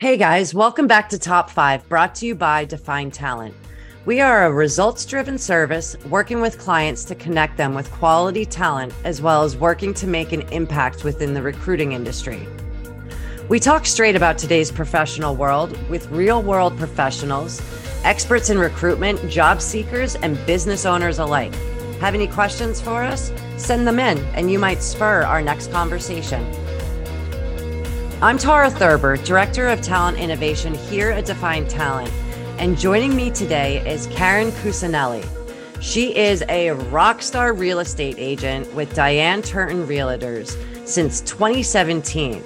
Hey guys, welcome back to Top 5, brought to you by Defined Talent. We are a results driven service working with clients to connect them with quality talent as well as working to make an impact within the recruiting industry. We talk straight about today's professional world with real world professionals, experts in recruitment, job seekers, and business owners alike. Have any questions for us? Send them in, and you might spur our next conversation. I'm Tara Thurber, Director of Talent Innovation here at Defined Talent, and joining me today is Karyn Cusanelli. She is a rock star real estate agent with Diane Turton Realtors since 2017.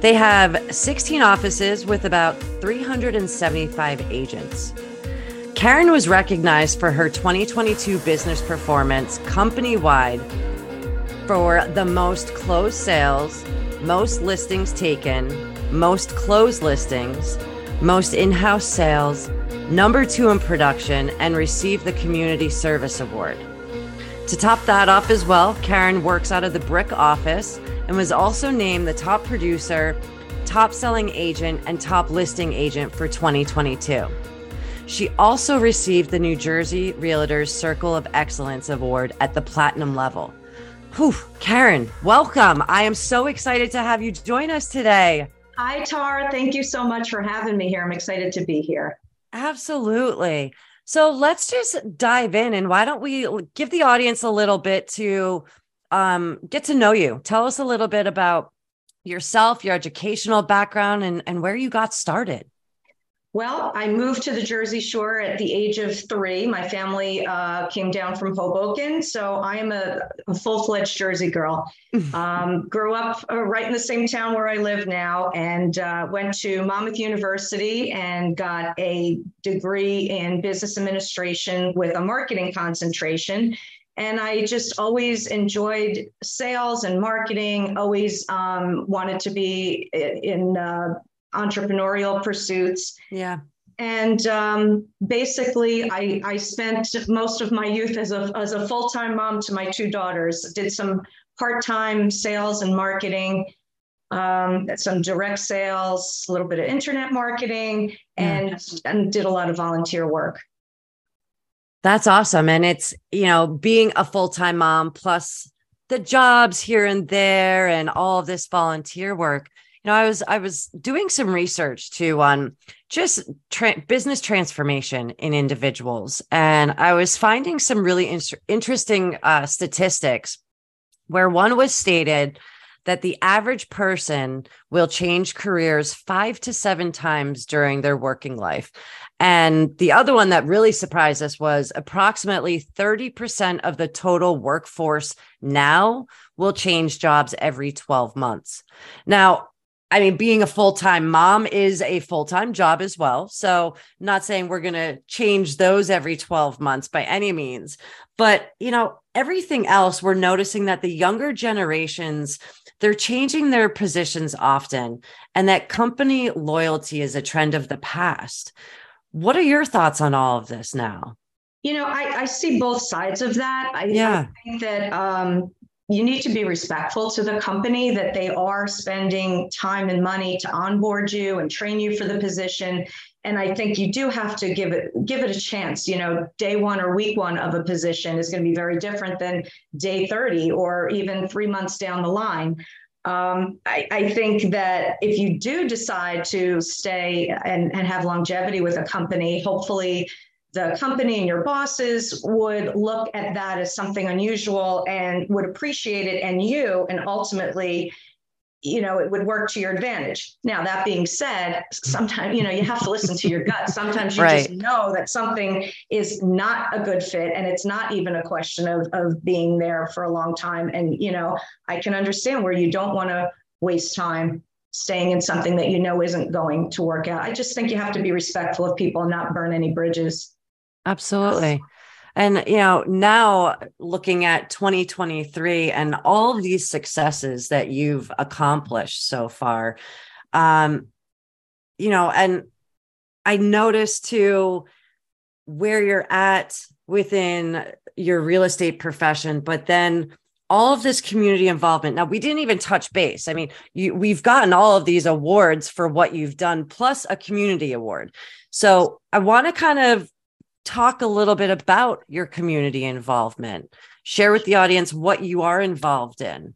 They have 16 offices with about 375 agents. Karyn was recognized for her 2022 business performance company wide for the most closed sales most listings taken, most closed listings, most in house sales, number two in production, and received the Community Service Award. To top that off as well, Karyn works out of the Brick office and was also named the top producer, top selling agent, and top listing agent for 2022. She also received the New Jersey Realtors Circle of Excellence Award at the platinum level. Whew, Karyn, welcome. I am so excited to have you join us today. Hi, Tar. Thank you so much for having me here. I'm excited to be here. Absolutely. So let's just dive in and why don't we give the audience a little bit to um, get to know you? Tell us a little bit about yourself, your educational background, and, and where you got started. Well, I moved to the Jersey Shore at the age of three. My family uh, came down from Hoboken, so I am a, a full-fledged Jersey girl. Um, grew up uh, right in the same town where I live now, and uh, went to Monmouth University and got a degree in business administration with a marketing concentration. And I just always enjoyed sales and marketing. Always um, wanted to be in uh, entrepreneurial pursuits. Yeah. And um, basically, I, I spent most of my youth as a, as a full time mom to my two daughters, did some part time sales and marketing, um, some direct sales, a little bit of internet marketing, and, yeah. and did a lot of volunteer work. That's awesome. And it's, you know, being a full time mom plus the jobs here and there and all of this volunteer work you know, I was I was doing some research to on just tra- business transformation in individuals, and I was finding some really in- interesting uh, statistics where one was stated that the average person will change careers five to seven times during their working life. And the other one that really surprised us was approximately 30% of the total workforce now will change jobs every 12 months. Now, I mean, being a full time mom is a full time job as well. So, not saying we're going to change those every 12 months by any means. But, you know, everything else, we're noticing that the younger generations, they're changing their positions often, and that company loyalty is a trend of the past. What are your thoughts on all of this now? You know, I, I see both sides of that. I, yeah. I think that um, you need to be respectful to the company that they are spending time and money to onboard you and train you for the position. And i think you do have to give it give it a chance you know day one or week one of a position is going to be very different than day 30 or even three months down the line. Um, I, I, think that if you do decide to stay and, and have longevity with a company, hopefully the company and your bosses would look at that as something unusual and would appreciate it and you and ultimately you know it would work to your advantage. Now that being said sometimes you know you have to listen to your gut. Sometimes you right. just know that something is not a good fit and it's not even a question of, of being there for a long time. And you know i can understand where you don't want to waste time staying in something that you know isn't going to work out. I just think you have to be respectful of people and not burn any bridges Absolutely. And, you know, now looking at 2023 and all of these successes that you've accomplished so far, um, you know, and I noticed too where you're at within your real estate profession, but then all of this community involvement. Now, we didn't even touch base. I mean, you, we've gotten all of these awards for what you've done, plus a community award. So I want to kind of talk a little bit about your community involvement. Share with the audience what you are involved in.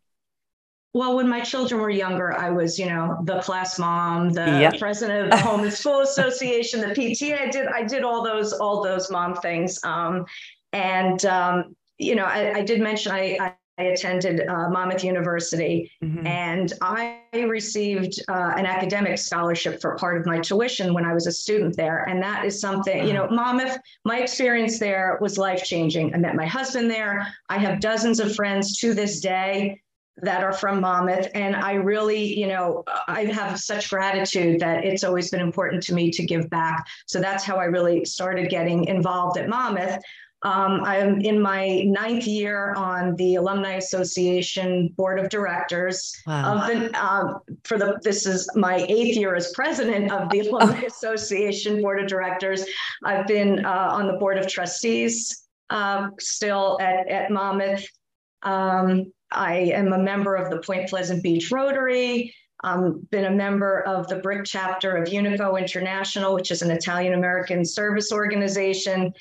Well, when my children were younger, I was, you know, the class mom, the yep. president of the Home and School Association, the PT. I did, I did all those, all those mom things. Um, and um, you know, I, I, did mention I, I attended uh, Monmouth University, mm-hmm. and I received uh, an academic scholarship for part of my tuition when I was a student there. And that is something, you know, Monmouth, my experience there was life changing. I met my husband there. I have dozens of friends to this day that are from Monmouth. And I really, you know, I have such gratitude that it's always been important to me to give back. So that's how I really started getting involved at Monmouth. Um, I'm in my ninth year on the Alumni Association Board of Directors. Wow. Of the, uh, for the this is my eighth year as president of the Alumni Association Board of Directors. I've been uh, on the Board of Trustees uh, still at, at Monmouth. Um, I am a member of the Point Pleasant Beach Rotary. Um, been a member of the Brick chapter of Unico International, which is an Italian American service organization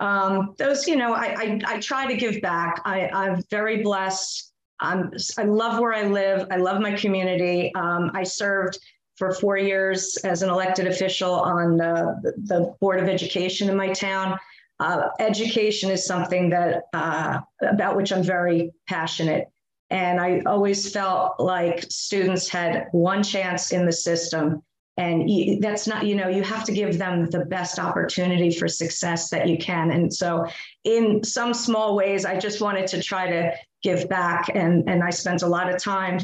um, those, you know, I, I, I try to give back. I, I'm very blessed. I'm, I love where I live. I love my community. Um, I served for four years as an elected official on the, the Board of Education in my town. Uh, education is something that uh, about which I'm very passionate. And I always felt like students had one chance in the system and that's not you know you have to give them the best opportunity for success that you can. And so in some small ways i just wanted to try to give back. And and i spent a lot of time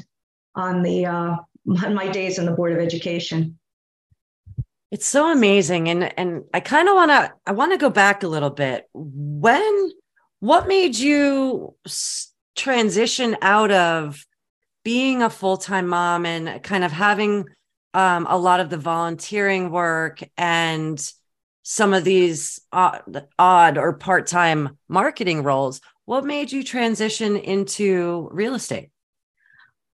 on the uh, my days in the board of education. It's so amazing. And and i kind of want to i want to go back a little bit. When what made you transition out of being a full-time mom and kind of having um, a lot of the volunteering work and some of these odd, odd or part-time marketing roles. What made you transition into real estate?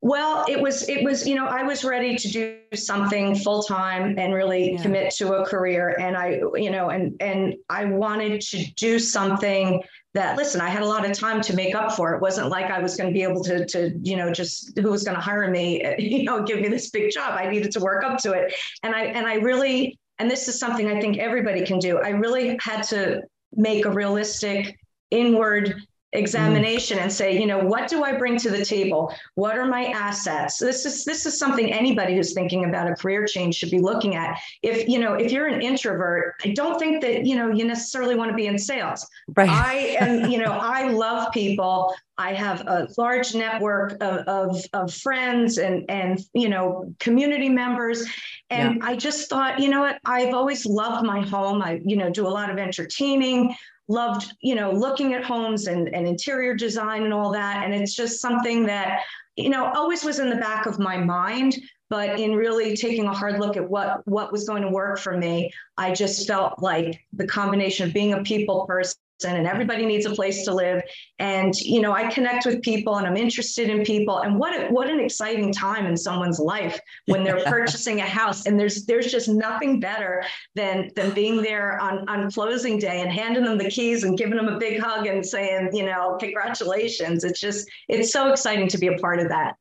Well it was it was you know i was ready to do something full time and really yeah. commit to a career. And i you know and and i wanted to do something that listen i had a lot of time to make up for it. Wasn't like i was going to be able to to you know just who was going to hire me you know give me this big job. I needed to work up to it. And i and i really and this is something i think everybody can do. I really had to make a realistic inward Mm. examination and say you know what do i bring to the table? What are my assets? This is this is something anybody who's thinking about a career change should be looking at. If you know if you're an introvert i don't think that you know you necessarily want to be in sales. Right. I am you know i love people i have a large network of, of, of friends and and you know community members and yeah. i just thought you know what i've always loved my home i you know do a lot of entertaining loved, you know, looking at homes and, and interior design and all that. And it's just something that, you know, always was in the back of my mind. But in really taking a hard look at what what was going to work for me, I just felt like the combination of being a people person and everybody needs a place to live. And you know i connect with people and i'm interested in people. And what what an exciting time in someone's life when they're purchasing a house and there's there's just nothing better than than being there on on closing day and handing them the keys and giving them a big hug and saying you know congratulations. It's just it's so exciting to be a part of that.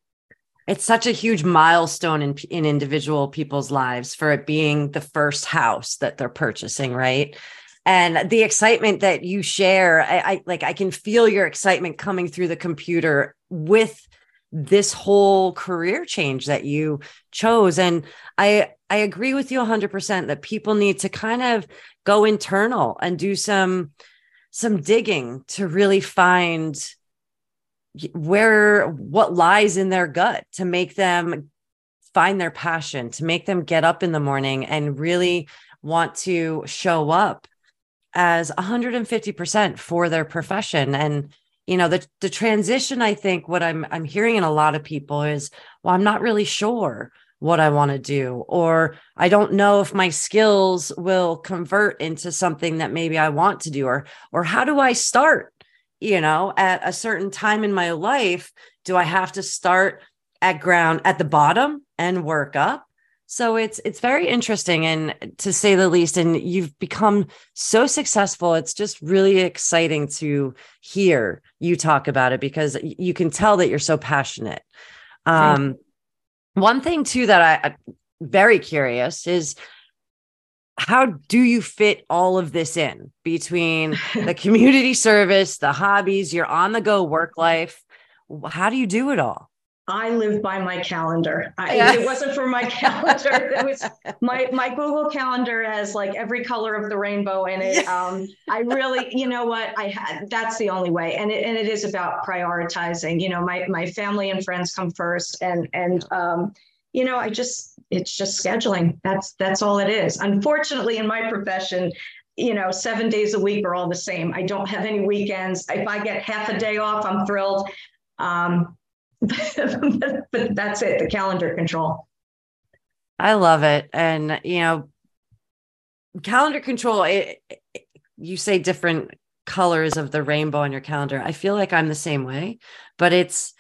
It's such a huge milestone in in individual people's lives for it being the first house that they're purchasing right and the excitement that you share I, I, like i can feel your excitement coming through the computer with this whole career change that you chose. And i i agree with you 100% that people need to kind of go internal and do some some digging to really find where what lies in their gut to make them find their passion to make them get up in the morning and really want to show up as 150% for their profession and you know the the transition i think what i'm i'm hearing in a lot of people is well i'm not really sure what i want to do or i don't know if my skills will convert into something that maybe i want to do or or how do i start you know, at a certain time in my life, do I have to start at ground at the bottom and work up? So it's it's very interesting and to say the least and you've become so successful it's just really exciting to hear you talk about it because you can tell that you're so passionate. Um one thing too that I I'm very curious is how do you fit all of this in between the community service, the hobbies, your on the go work life? How do you do it all? I live by my calendar. I, yeah. It wasn't for my calendar. it was my my Google calendar has like every color of the rainbow in it. Um, I really, you know what? I had that's the only way, and it and it is about prioritizing. You know, my my family and friends come first, and and um, you know, I just it's just scheduling. That's that's all it is. Unfortunately, in my profession, you know, seven days a week are all the same. I don't have any weekends. If I get half a day off, I'm thrilled. Um, but that's it the calendar control. I love it. And you know calendar control it, it, you say different colors of the rainbow on your calendar. I feel like i'm the same way but it's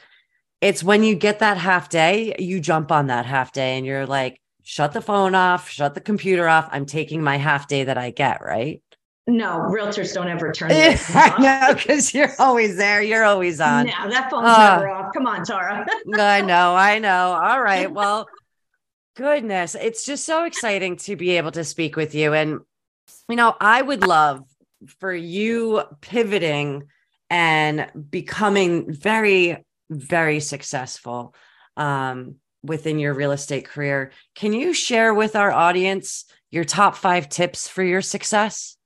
it's when you get that half day you jump on that half day and you're like shut the phone off shut the computer off. I'm taking my half day that i get right no, realtors don't ever turn. Off. No, because you're always there. You're always on. Yeah, that phone's uh, never off. Come on, Tara. I know. I know. All right. Well, goodness, it's just so exciting to be able to speak with you. And you know, I would love for you pivoting and becoming very, very successful um, within your real estate career. Can you share with our audience your top five tips for your success?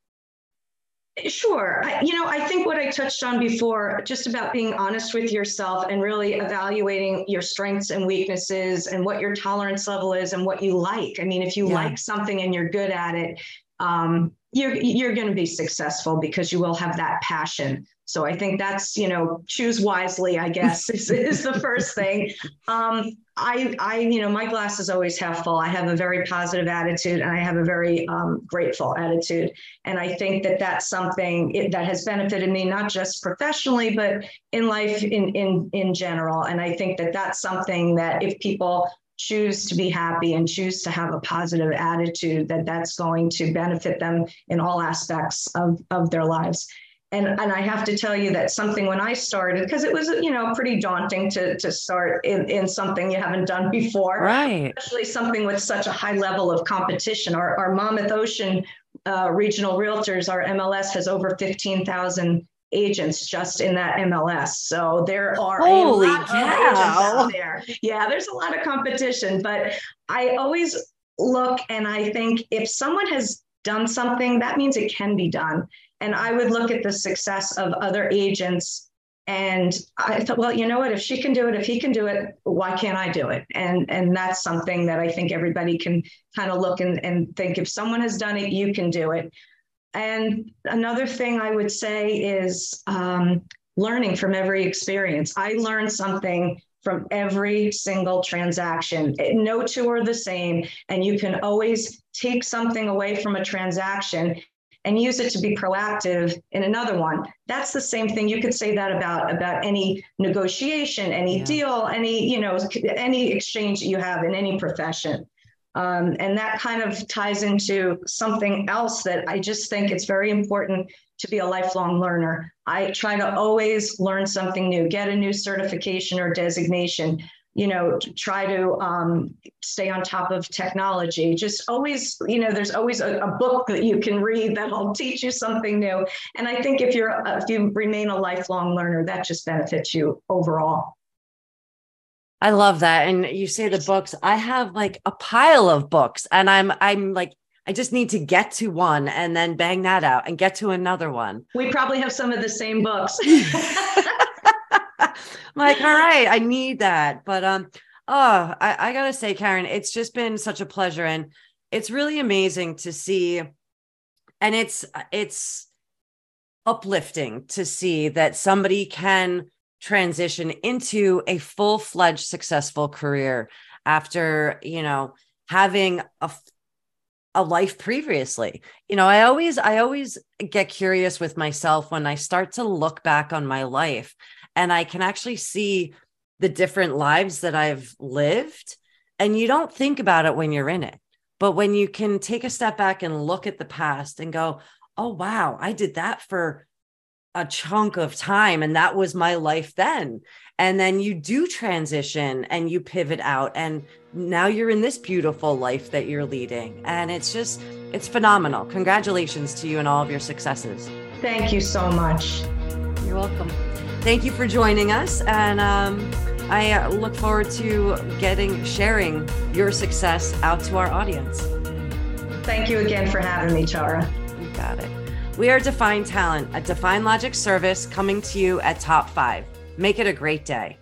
Sure. I, you know, I think what I touched on before, just about being honest with yourself and really evaluating your strengths and weaknesses and what your tolerance level is and what you like. I mean, if you yeah. like something and you're good at it, um, you're you're going to be successful because you will have that passion. So I think that's you know choose wisely. I guess is, is the first thing. Um, I I you know my glass is always half full. I have a very positive attitude and I have a very um, grateful attitude, and I think that that's something it, that has benefited me not just professionally but in life in in in general. And I think that that's something that if people choose to be happy and choose to have a positive attitude that that's going to benefit them in all aspects of, of their lives and and I have to tell you that something when I started because it was you know pretty daunting to to start in, in something you haven't done before, right? Especially something with such a high level of competition. Our our Monmouth Ocean uh, Regional Realtors, our MLS has over fifteen thousand agents just in that MLS. So there are Holy a lot cow. of agents out there. Yeah, there's a lot of competition, but I always look and I think if someone has done something, that means it can be done. And I would look at the success of other agents and I thought, well, you know what? If she can do it, if he can do it, why can't I do it? And and that's something that I think everybody can kind of look and, and think if someone has done it, you can do it. And another thing I would say is um, learning from every experience. I learned something from every single transaction. No two are the same, and you can always take something away from a transaction and use it to be proactive in another one. That's the same thing. You could say that about about any negotiation, any yeah. deal, any you know any exchange that you have in any profession. Um, and that kind of ties into something else that I just think it's very important to be a lifelong learner. I try to always learn something new, get a new certification or designation, you know, try to um, stay on top of technology. Just always, you know, there's always a, a, book that you can read that'll teach you something new. And I think if you're if you remain a lifelong learner, that just benefits you overall. I love that. And you say the books, I have like a pile of books and I'm I'm like I just need to get to one and then bang that out and get to another one. We probably have some of the same books. I'm like, all right, I need that. But um, oh, I, I gotta say, Karyn, it's just been such a pleasure. And it's really amazing to see, and it's it's uplifting to see that somebody can transition into a full-fledged successful career after you know having a a life previously. You know, I always I always get curious with myself when I start to look back on my life and I can actually see the different lives that I've lived and you don't think about it when you're in it. But when you can take a step back and look at the past and go, "Oh wow, I did that for a chunk of time and that was my life then. And then you do transition and you pivot out and now you're in this beautiful life that you're leading. And it's just it's phenomenal. Congratulations to you and all of your successes. Thank you so much. You're welcome. Thank you for joining us and um, i uh, look forward to getting sharing your success out to our audience. Thank you again for having me tara. You got it we are Defined Talent, a Define Logic service coming to you at top five. Make it a great day.